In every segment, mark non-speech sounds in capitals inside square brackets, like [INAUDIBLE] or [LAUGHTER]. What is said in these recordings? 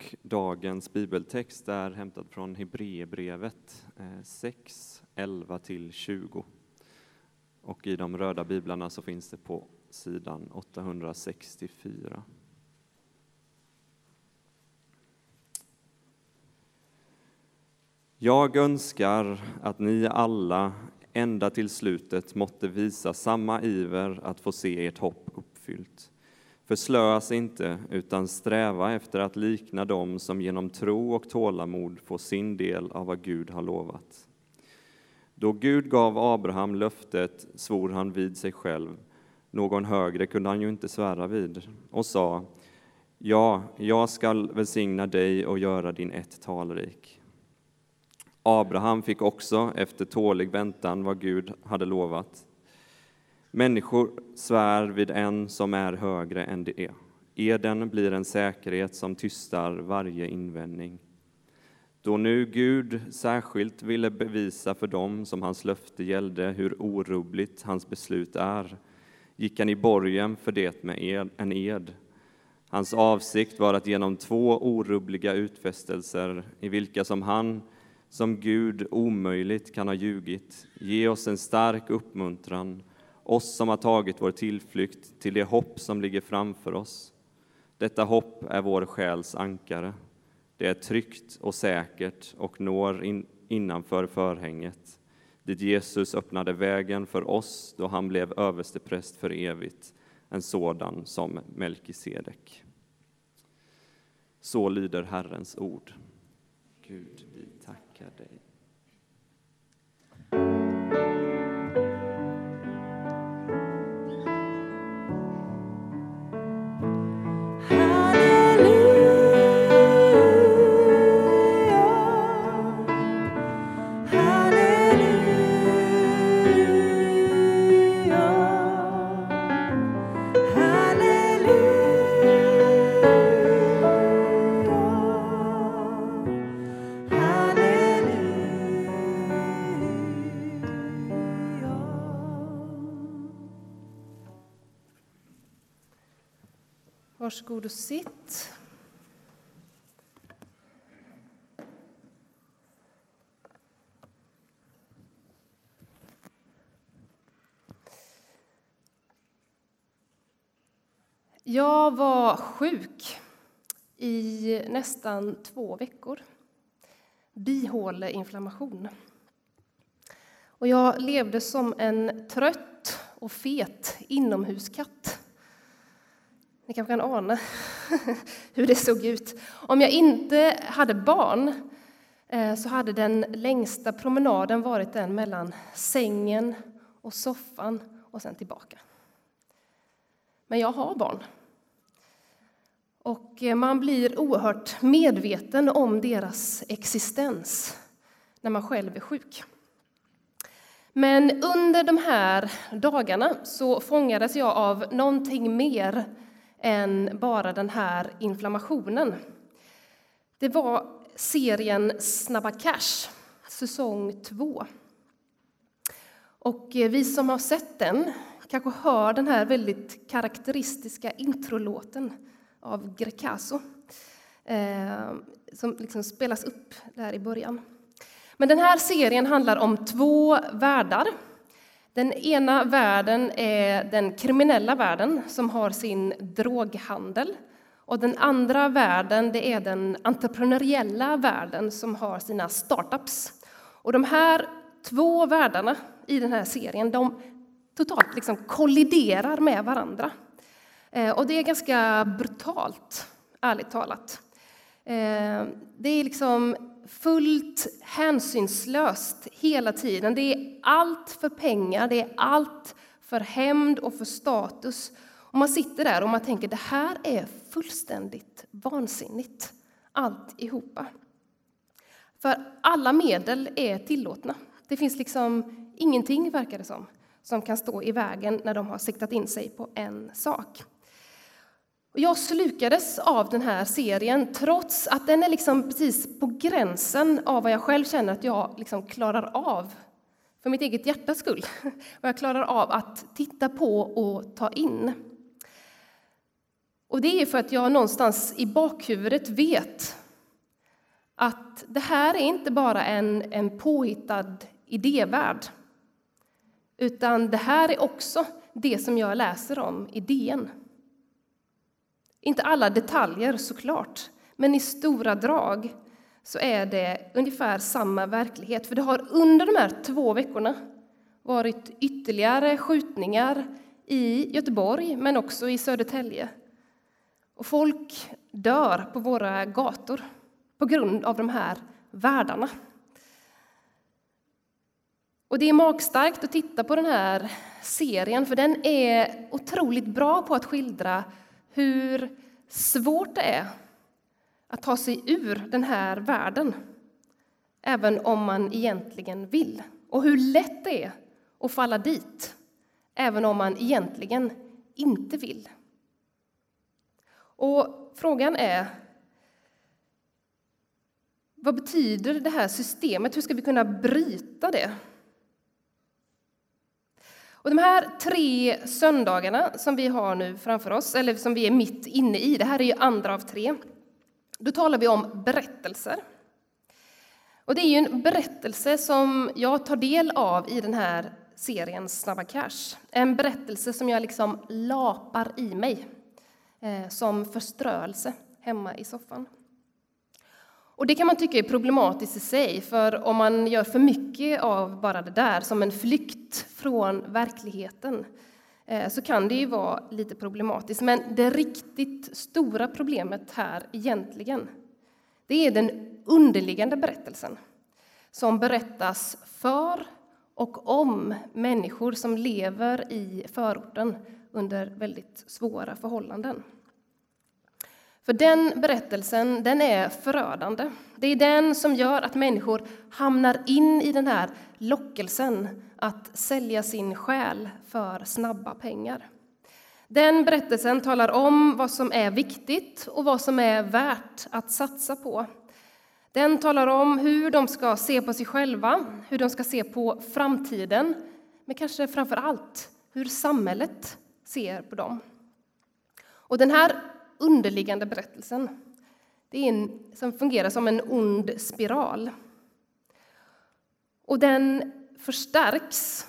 Och dagens bibeltext är hämtad från Hebreerbrevet eh, 6, 11-20. Och i de röda biblarna så finns det på sidan 864. Jag önskar att ni alla ända till slutet måtte visa samma iver att få se ert hopp uppfyllt. Förslöas inte, utan sträva efter att likna dem som genom tro och tålamod får sin del av vad Gud har lovat. Då Gud gav Abraham löftet svor han vid sig själv, någon högre kunde han ju inte svära vid, och sa, ja, jag skall välsigna dig och göra din ett talrik. Abraham fick också efter tålig väntan vad Gud hade lovat. Människor svär vid en som är högre än det är. Eden blir en säkerhet som tystar varje invändning. Då nu Gud särskilt ville bevisa för dem som hans löfte gällde hur orubbligt hans beslut är, gick han i borgen för det med en ed. Hans avsikt var att genom två orubbliga utfästelser, i vilka som han som Gud omöjligt kan ha ljugit. Ge oss en stark uppmuntran, oss som har tagit vår tillflykt till det hopp som ligger framför oss. Detta hopp är vår själs ankare. Det är tryggt och säkert och når in, innanför förhänget, dit Jesus öppnade vägen för oss då han blev överstepräst för evigt, en sådan som Melkisedek. Så lyder Herrens ord. Gud, vi tackar dig. Varsågod och sitt. Jag var sjuk i nästan två veckor. Bihåleinflammation. Och jag levde som en trött och fet inomhuskatt. Ni kanske kan ana [LAUGHS] hur det såg ut. Om jag inte hade barn eh, så hade den längsta promenaden varit den mellan sängen och soffan och sen tillbaka. Men jag har barn. Och eh, man blir oerhört medveten om deras existens när man själv är sjuk. Men under de här dagarna så fångades jag av någonting mer än bara den här inflammationen. Det var serien Snabba Cash, säsong 2. Och eh, vi som har sett den kanske hör den här väldigt karaktäristiska introlåten av Grecaso eh, som liksom spelas upp där i början. Men den här serien handlar om två världar den ena världen är den kriminella världen som har sin droghandel. Och den andra världen det är den entreprenöriella världen som har sina startups. Och de här två världarna i den här serien de totalt liksom kolliderar med varandra. Eh, och det är ganska brutalt, ärligt talat. Eh, det är liksom fullt hänsynslöst hela tiden. Det är allt för pengar, det är allt för hämnd och för status. Och man sitter där och man tänker det här är fullständigt vansinnigt, alltihopa. För alla medel är tillåtna. Det finns liksom ingenting, verkar det som, som kan stå i vägen när de har siktat in sig på en sak. Jag slukades av den här serien trots att den är liksom precis på gränsen av vad jag själv känner att jag liksom klarar av för mitt eget hjärtas skull. [LAUGHS] Vad jag klarar av att titta på och ta in. Och det är för att jag någonstans i bakhuvudet vet att det här är inte bara en, en påhittad idévärld utan det här är också det som jag läser om i DN. Inte alla detaljer såklart, men i stora drag så är det ungefär samma verklighet. För det har under de här två veckorna varit ytterligare skjutningar i Göteborg, men också i Södertälje. Och folk dör på våra gator på grund av de här världarna. Och det är magstarkt att titta på den här serien, för den är otroligt bra på att skildra hur svårt det är att ta sig ur den här världen, även om man egentligen vill. Och hur lätt det är att falla dit, även om man egentligen inte vill. Och frågan är vad betyder det här systemet? Hur ska vi kunna bryta det? Och de här tre söndagarna som vi har nu framför oss, eller som vi är mitt inne i, det här är ju andra av tre, då talar vi om berättelser. Och det är ju en berättelse som jag tar del av i den här serien Snabba Cash. En berättelse som jag liksom lapar i mig eh, som förströelse hemma i soffan. Och Det kan man tycka är problematiskt i sig, för om man gör för mycket av bara det där som en flykt från verkligheten eh, så kan det ju vara lite problematiskt. Men det riktigt stora problemet här egentligen, det är den underliggande berättelsen som berättas för och om människor som lever i förorten under väldigt svåra förhållanden. För den berättelsen den är förödande. Det är den som gör att människor hamnar in i den här lockelsen att sälja sin själ för snabba pengar. Den berättelsen talar om vad som är viktigt och vad som är värt att satsa på. Den talar om hur de ska se på sig själva, hur de ska se på framtiden men kanske framför allt hur samhället ser på dem. Och den här underliggande berättelsen. Det är en som fungerar som en ond spiral. Och den förstärks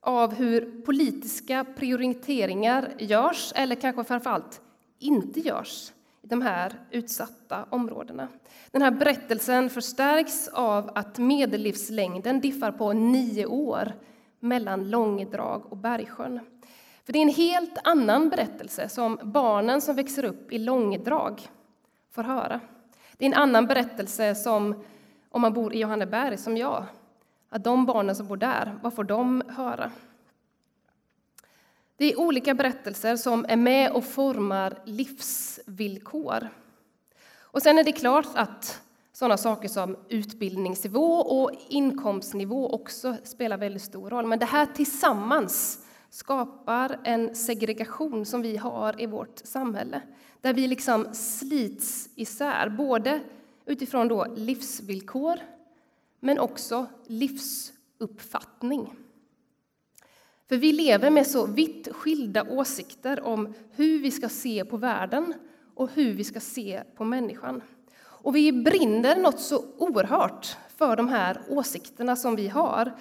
av hur politiska prioriteringar görs, eller kanske framför allt inte görs, i de här utsatta områdena. Den här berättelsen förstärks av att medellivslängden diffar på nio år mellan Långedrag och Bergsjön. För det är en helt annan berättelse som barnen som växer upp i långdrag får höra. Det är en annan berättelse som om man bor i Johanneberg som jag. Att de barnen som bor där, vad får de höra? Det är olika berättelser som är med och formar livsvillkor. Och sen är det klart att sådana saker som utbildningsnivå och inkomstnivå också spelar väldigt stor roll. Men det här tillsammans skapar en segregation som vi har i vårt samhälle där vi liksom slits isär, både utifrån då livsvillkor men också livsuppfattning. För vi lever med så vitt skilda åsikter om hur vi ska se på världen och hur vi ska se på människan. Och vi brinner något så oerhört för de här åsikterna som vi har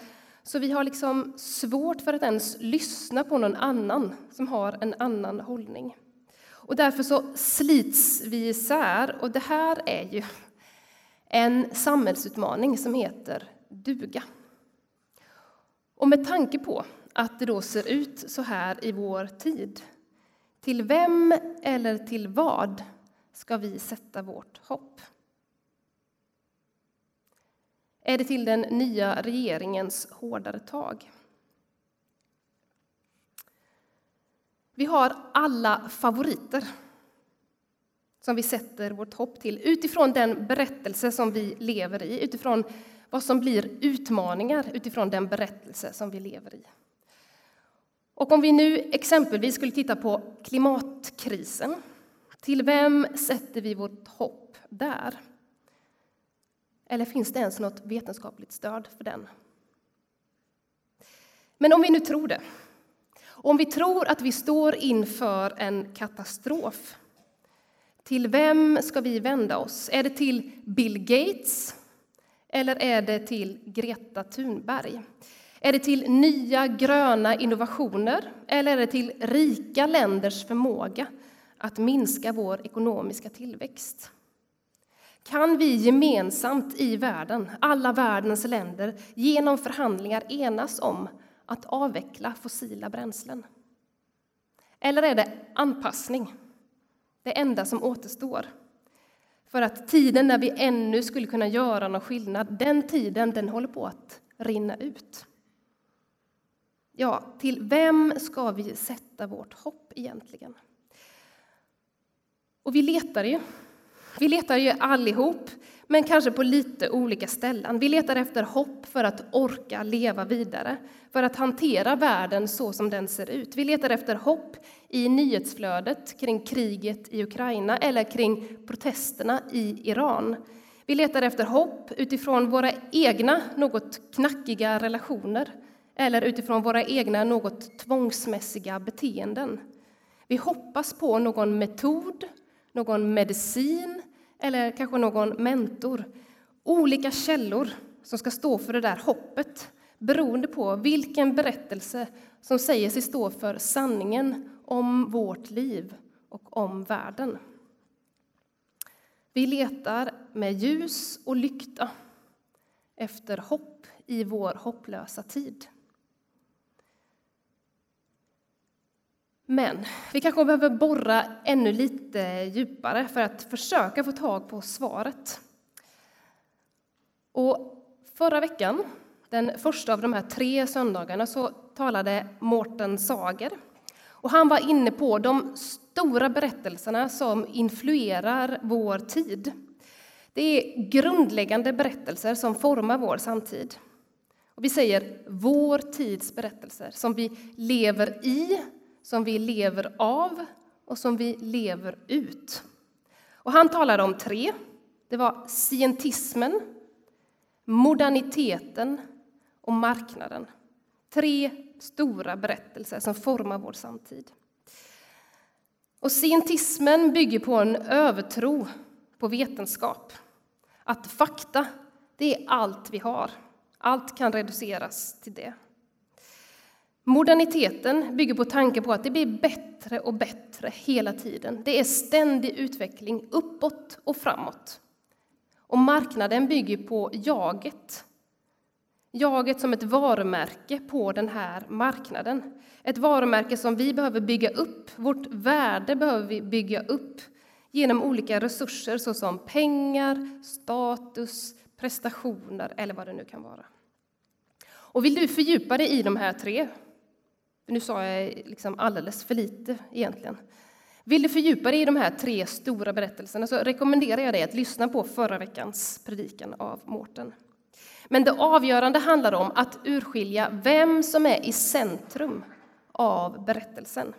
så vi har liksom svårt för att ens lyssna på någon annan som har en annan hållning. Och därför så slits vi isär. Och det här är ju en samhällsutmaning som heter duga. Och med tanke på att det då ser ut så här i vår tid, till vem eller till vad ska vi sätta vårt hopp? Är det till den nya regeringens hårdare tag. Vi har alla favoriter som vi sätter vårt hopp till utifrån den berättelse som vi lever i, utifrån vad som blir utmaningar utifrån den berättelse som vi lever i. Och om vi nu exempelvis skulle titta på klimatkrisen, till vem sätter vi vårt hopp där? Eller finns det ens något vetenskapligt stöd för den? Men om vi nu tror det, Om vi tror att vi står inför en katastrof, till vem ska vi vända oss? Är det till Bill Gates eller är det till Greta Thunberg? Är det till nya gröna innovationer eller är det till rika länders förmåga att minska vår ekonomiska tillväxt? Kan vi gemensamt i världen, alla världens länder, genom förhandlingar enas om att avveckla fossila bränslen? Eller är det anpassning, det enda som återstår? För att tiden när vi ännu skulle kunna göra någon skillnad, den tiden den håller på att rinna ut. Ja, till vem ska vi sätta vårt hopp egentligen? Och vi letar ju. Vi letar ju allihop, men kanske på lite olika ställen. Vi letar efter hopp för att orka leva vidare, för att hantera världen så som den ser ut. Vi letar efter hopp i nyhetsflödet kring kriget i Ukraina eller kring protesterna i Iran. Vi letar efter hopp utifrån våra egna, något knackiga relationer eller utifrån våra egna, något tvångsmässiga beteenden. Vi hoppas på någon metod, någon medicin eller kanske någon mentor. Olika källor som ska stå för det där hoppet beroende på vilken berättelse som säger sig stå för sanningen om vårt liv och om världen. Vi letar med ljus och lykta efter hopp i vår hopplösa tid. Men vi kanske behöver borra ännu lite djupare för att försöka få tag på svaret. Och förra veckan, den första av de här tre söndagarna, så talade Mårten Sager. Och han var inne på de stora berättelserna som influerar vår tid. Det är grundläggande berättelser som formar vår samtid. Och vi säger vår tids berättelser, som vi lever i som vi lever av och som vi lever ut. Och han talade om tre. Det var scientismen, moderniteten och marknaden. Tre stora berättelser som formar vår samtid. Och scientismen bygger på en övertro på vetenskap. Att fakta, det är allt vi har. Allt kan reduceras till det. Moderniteten bygger på tanken på att det blir bättre och bättre hela tiden. Det är ständig utveckling uppåt och framåt. Och marknaden bygger på jaget. Jaget som ett varumärke på den här marknaden. Ett varumärke som vi behöver bygga upp. Vårt värde behöver vi bygga upp genom olika resurser såsom pengar, status, prestationer eller vad det nu kan vara. Och vill du fördjupa dig i de här tre nu sa jag liksom alldeles för lite egentligen. Vill du fördjupa dig i de här tre stora berättelserna så rekommenderar jag dig att lyssna på förra veckans predikan av Mårten. Men det avgörande handlar om att urskilja vem som är i centrum av berättelsen.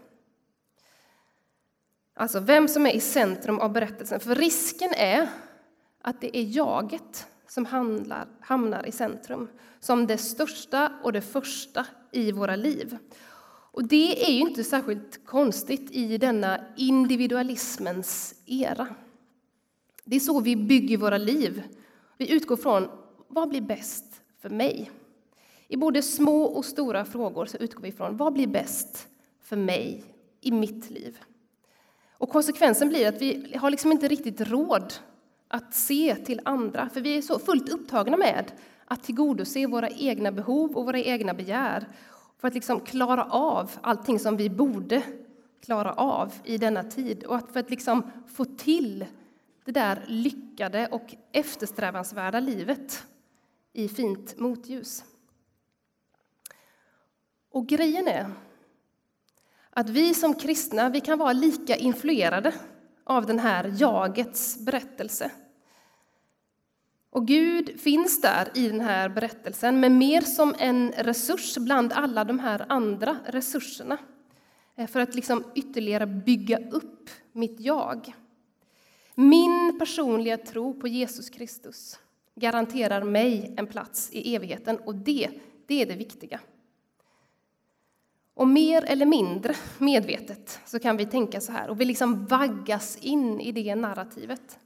Alltså vem som är i centrum av berättelsen. För risken är att det är jaget som handlar, hamnar i centrum som det största och det första i våra liv. Och det är ju inte särskilt konstigt i denna individualismens era. Det är så vi bygger våra liv. Vi utgår från vad blir bäst för mig? I både små och stora frågor så utgår vi från vad blir bäst för mig i mitt liv? Och konsekvensen blir att vi har liksom inte riktigt råd att se till andra, för vi är så fullt upptagna med att tillgodose våra egna behov och våra egna begär för att liksom klara av allting som vi borde klara av i denna tid och att för att liksom få till det där lyckade och eftersträvansvärda livet i fint motljus. Och grejen är att vi som kristna vi kan vara lika influerade av den här jagets berättelse och Gud finns där i den här berättelsen, men mer som en resurs bland alla de här andra resurserna eh, för att liksom ytterligare bygga upp mitt jag. Min personliga tro på Jesus Kristus garanterar mig en plats i evigheten, och det, det är det viktiga. Och mer eller mindre medvetet så kan vi tänka så här och vi liksom vaggas in i det narrativet.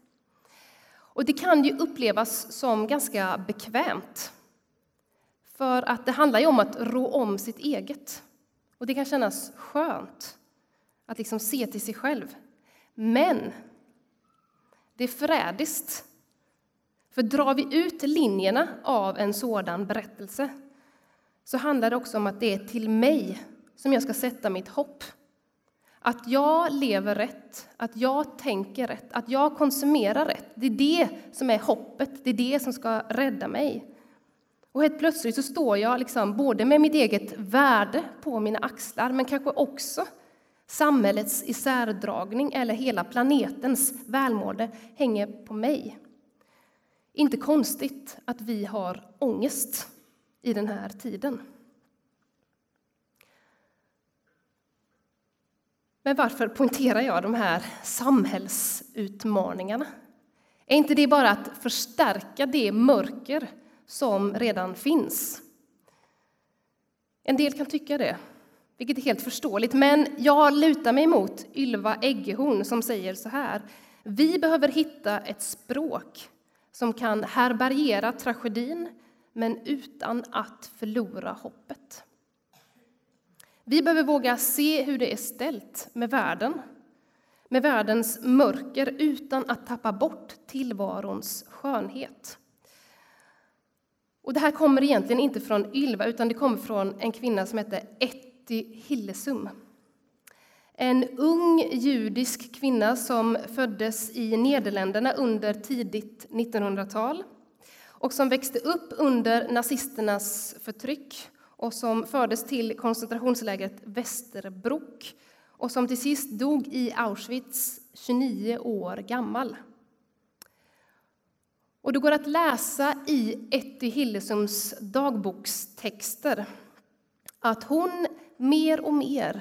Och det kan ju upplevas som ganska bekvämt. För att det handlar ju om att rå om sitt eget. Och det kan kännas skönt att liksom se till sig själv. Men det är förrädiskt. För drar vi ut linjerna av en sådan berättelse så handlar det också om att det är till mig som jag ska sätta mitt hopp. Att jag lever rätt, att jag tänker rätt, att jag konsumerar rätt. Det är det som är hoppet, det är det som ska rädda mig. Och helt plötsligt så står jag liksom både med mitt eget värde på mina axlar, men kanske också samhällets isärdragning eller hela planetens välmående hänger på mig. Inte konstigt att vi har ångest i den här tiden. Men varför poängterar jag de här samhällsutmaningarna? Är inte det bara att förstärka det mörker som redan finns? En del kan tycka det, vilket är helt förståeligt. Men jag lutar mig mot Ylva Eggehorn som säger så här. Vi behöver hitta ett språk som kan härbärgera tragedin men utan att förlora hoppet. Vi behöver våga se hur det är ställt med världen, med världens mörker utan att tappa bort tillvarons skönhet. Och det här kommer egentligen inte från Ylva, utan det kommer från en kvinna som heter Etty Hillesum. En ung judisk kvinna som föddes i Nederländerna under tidigt 1900-tal och som växte upp under nazisternas förtryck och som fördes till koncentrationslägret Västerbrock och som till sist dog i Auschwitz 29 år gammal. Och det går att läsa i Etty Hillesums dagbokstexter att hon mer och mer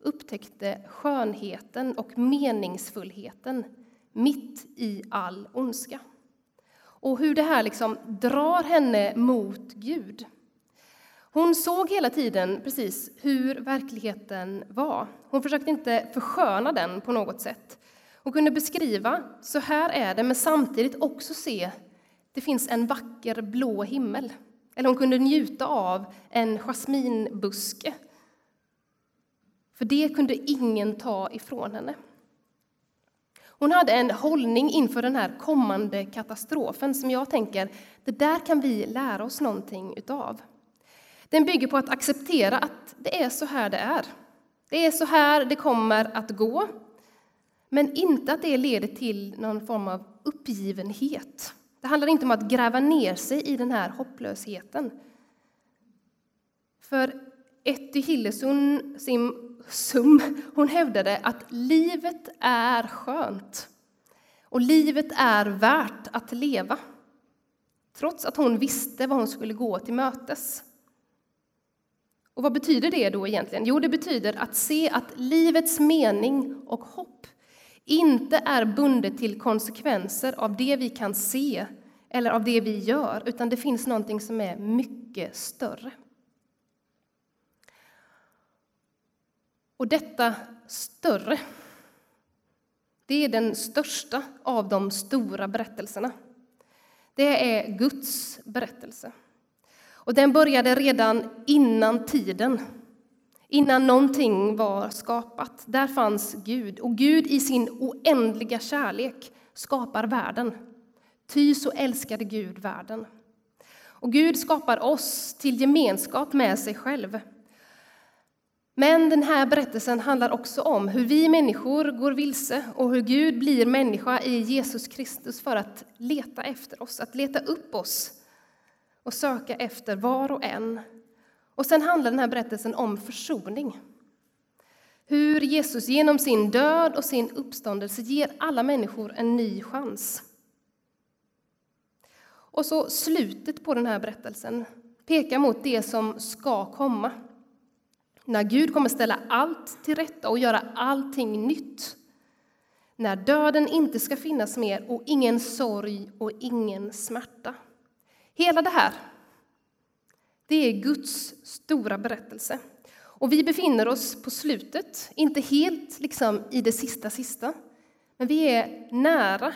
upptäckte skönheten och meningsfullheten mitt i all ondska. Och hur det här liksom drar henne mot Gud. Hon såg hela tiden precis hur verkligheten var. Hon försökte inte försköna den på något sätt. Hon kunde beskriva, så här är det, men samtidigt också se det finns en vacker blå himmel. Eller hon kunde njuta av en jasminbuske. För det kunde ingen ta ifrån henne. Hon hade en hållning inför den här kommande katastrofen som jag tänker, det där kan vi lära oss någonting utav. Den bygger på att acceptera att det är så här det är. Det är så här det kommer att gå. Men inte att det leder till någon form av uppgivenhet. Det handlar inte om att gräva ner sig i den här hopplösheten. För Etty Hillesum Sum, hon hävdade att livet är skönt och livet är värt att leva trots att hon visste vad hon skulle gå till mötes. Och vad betyder det då egentligen? Jo, det betyder att se att livets mening och hopp inte är bundet till konsekvenser av det vi kan se eller av det vi gör, utan det finns någonting som är mycket större. Och detta större, det är den största av de stora berättelserna. Det är Guds berättelse. Och den började redan innan tiden, innan någonting var skapat. Där fanns Gud, och Gud i sin oändliga kärlek skapar världen. Ty så älskade Gud världen. Och Gud skapar oss till gemenskap med sig själv. Men den här berättelsen handlar också om hur vi människor går vilse och hur Gud blir människa i Jesus Kristus för att leta efter oss, att leta upp oss och söka efter var och en. Och sen handlar den här berättelsen om försoning. Hur Jesus genom sin död och sin uppståndelse ger alla människor en ny chans. Och så slutet på den här berättelsen pekar mot det som ska komma. När Gud kommer ställa allt till rätta och göra allting nytt. När döden inte ska finnas mer och ingen sorg och ingen smärta. Hela det här, det är Guds stora berättelse. Och vi befinner oss på slutet, inte helt liksom i det sista sista, men vi är nära.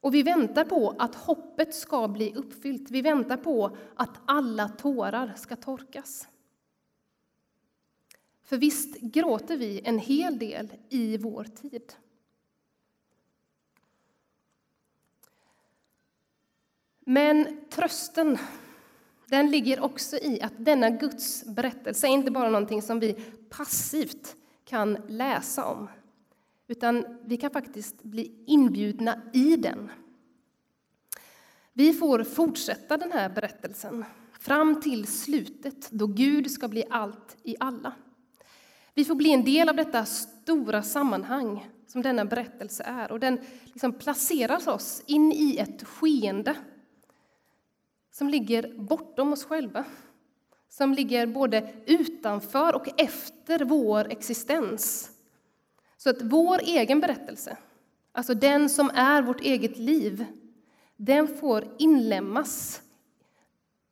Och vi väntar på att hoppet ska bli uppfyllt. Vi väntar på att alla tårar ska torkas. För visst gråter vi en hel del i vår tid. Men trösten den ligger också i att denna Guds berättelse är inte bara någonting som vi passivt kan läsa om, utan vi kan faktiskt bli inbjudna i den. Vi får fortsätta den här berättelsen fram till slutet, då Gud ska bli allt i alla. Vi får bli en del av detta stora sammanhang som denna berättelse är, och den liksom placerar oss in i ett skeende som ligger bortom oss själva, som ligger både utanför och efter vår existens. Så att vår egen berättelse, alltså den som är vårt eget liv, den får inlemmas,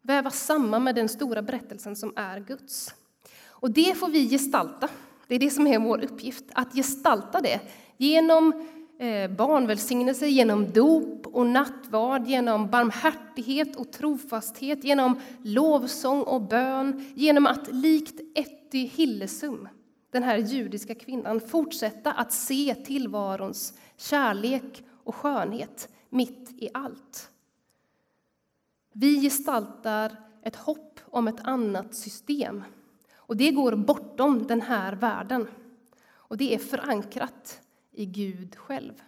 vävas samman med den stora berättelsen som är Guds. Och det får vi gestalta. Det är det som är vår uppgift, att gestalta det genom Eh, barnvälsignelse genom dop och nattvard, genom barmhärtighet och trofasthet, genom lovsång och bön, genom att likt Etty Hillesum, den här judiska kvinnan, fortsätta att se tillvarons kärlek och skönhet mitt i allt. Vi gestaltar ett hopp om ett annat system. Och Det går bortom den här världen. Och Det är förankrat i Gud själv.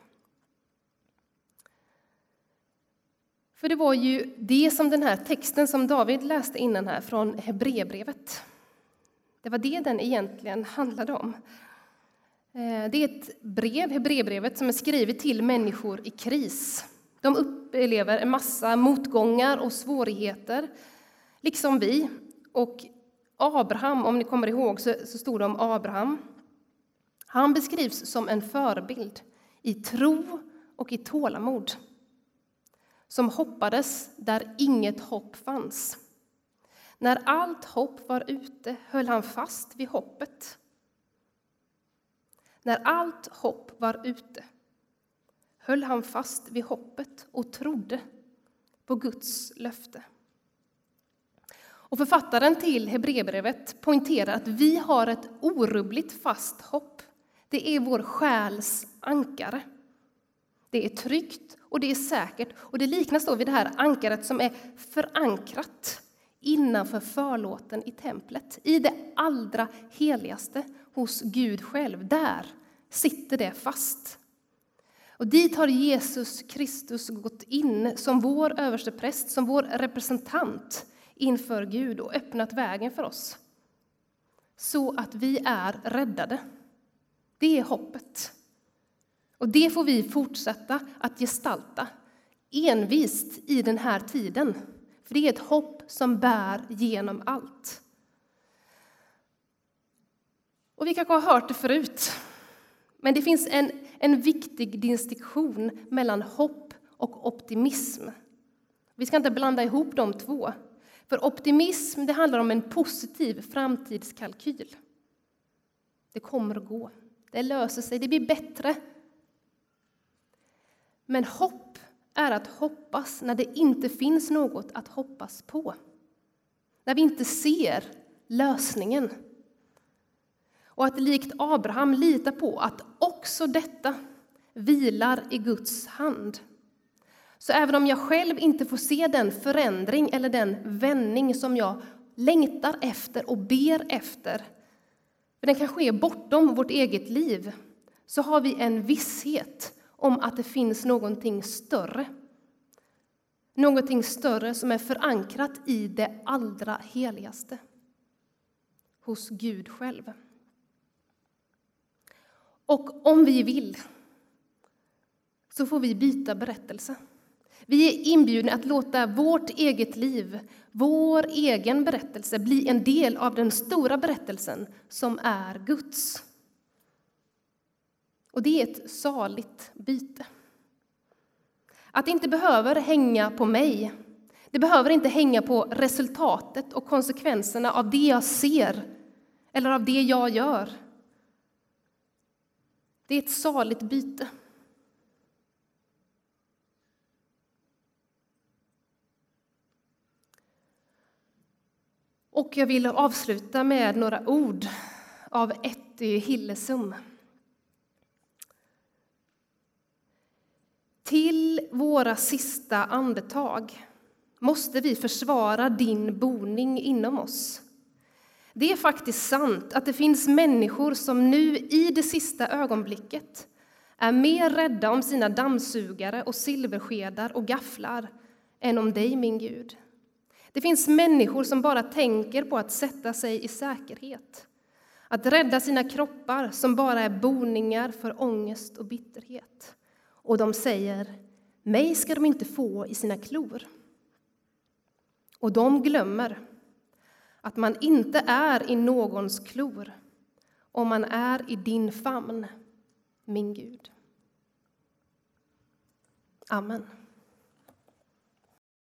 För det var ju det som den här texten som David läste innan här från Hebreerbrevet. Det var det den egentligen handlade om. Eh, det är ett brev, Hebreerbrevet, som är skrivet till människor i kris. De upplever en massa motgångar och svårigheter, liksom vi. Och Abraham, om ni kommer ihåg, så, så stod det om Abraham han beskrivs som en förebild i tro och i tålamod som hoppades där inget hopp fanns. När allt hopp var ute höll han fast vid hoppet. När allt hopp var ute höll han fast vid hoppet och trodde på Guds löfte. Och författaren till Hebreerbrevet poängterar att vi har ett orubbligt fast hopp det är vår själs ankare. Det är tryggt och det är säkert och det liknas då vid det här ankaret som är förankrat innanför förlåten i templet, i det allra heligaste hos Gud själv. Där sitter det fast. Och dit har Jesus Kristus gått in som vår överste präst, som vår representant inför Gud och öppnat vägen för oss så att vi är räddade. Det är hoppet. Och det får vi fortsätta att gestalta envist i den här tiden. För det är ett hopp som bär genom allt. Och vi kanske har hört det förut, men det finns en, en viktig distinktion mellan hopp och optimism. Vi ska inte blanda ihop de två. För optimism det handlar om en positiv framtidskalkyl. Det kommer att gå. Det löser sig, det blir bättre. Men hopp är att hoppas när det inte finns något att hoppas på. När vi inte ser lösningen. Och att likt Abraham lita på att också detta vilar i Guds hand. Så även om jag själv inte får se den förändring eller den vändning som jag längtar efter och ber efter för den kan ske bortom vårt eget liv, så har vi en visshet om att det finns någonting större. Någonting större som är förankrat i det allra heligaste, hos Gud själv. Och om vi vill så får vi byta berättelse. Vi är inbjudna att låta vårt eget liv, vår egen berättelse, bli en del av den stora berättelsen som är Guds. Och det är ett saligt byte. Att det inte behöver hänga på mig. Det behöver inte hänga på resultatet och konsekvenserna av det jag ser. eller av det jag gör. Det är ett saligt byte. Och jag vill avsluta med några ord av Etty Hillesum. Till våra sista andetag måste vi försvara din boning inom oss. Det är faktiskt sant att det finns människor som nu i det sista ögonblicket är mer rädda om sina dammsugare och silverskedar och gafflar än om dig, min Gud. Det finns människor som bara tänker på att sätta sig i säkerhet, att rädda sina kroppar som bara är boningar för ångest och bitterhet. Och de säger, mig ska de inte få i sina klor. Och de glömmer att man inte är i någons klor om man är i din famn, min Gud. Amen.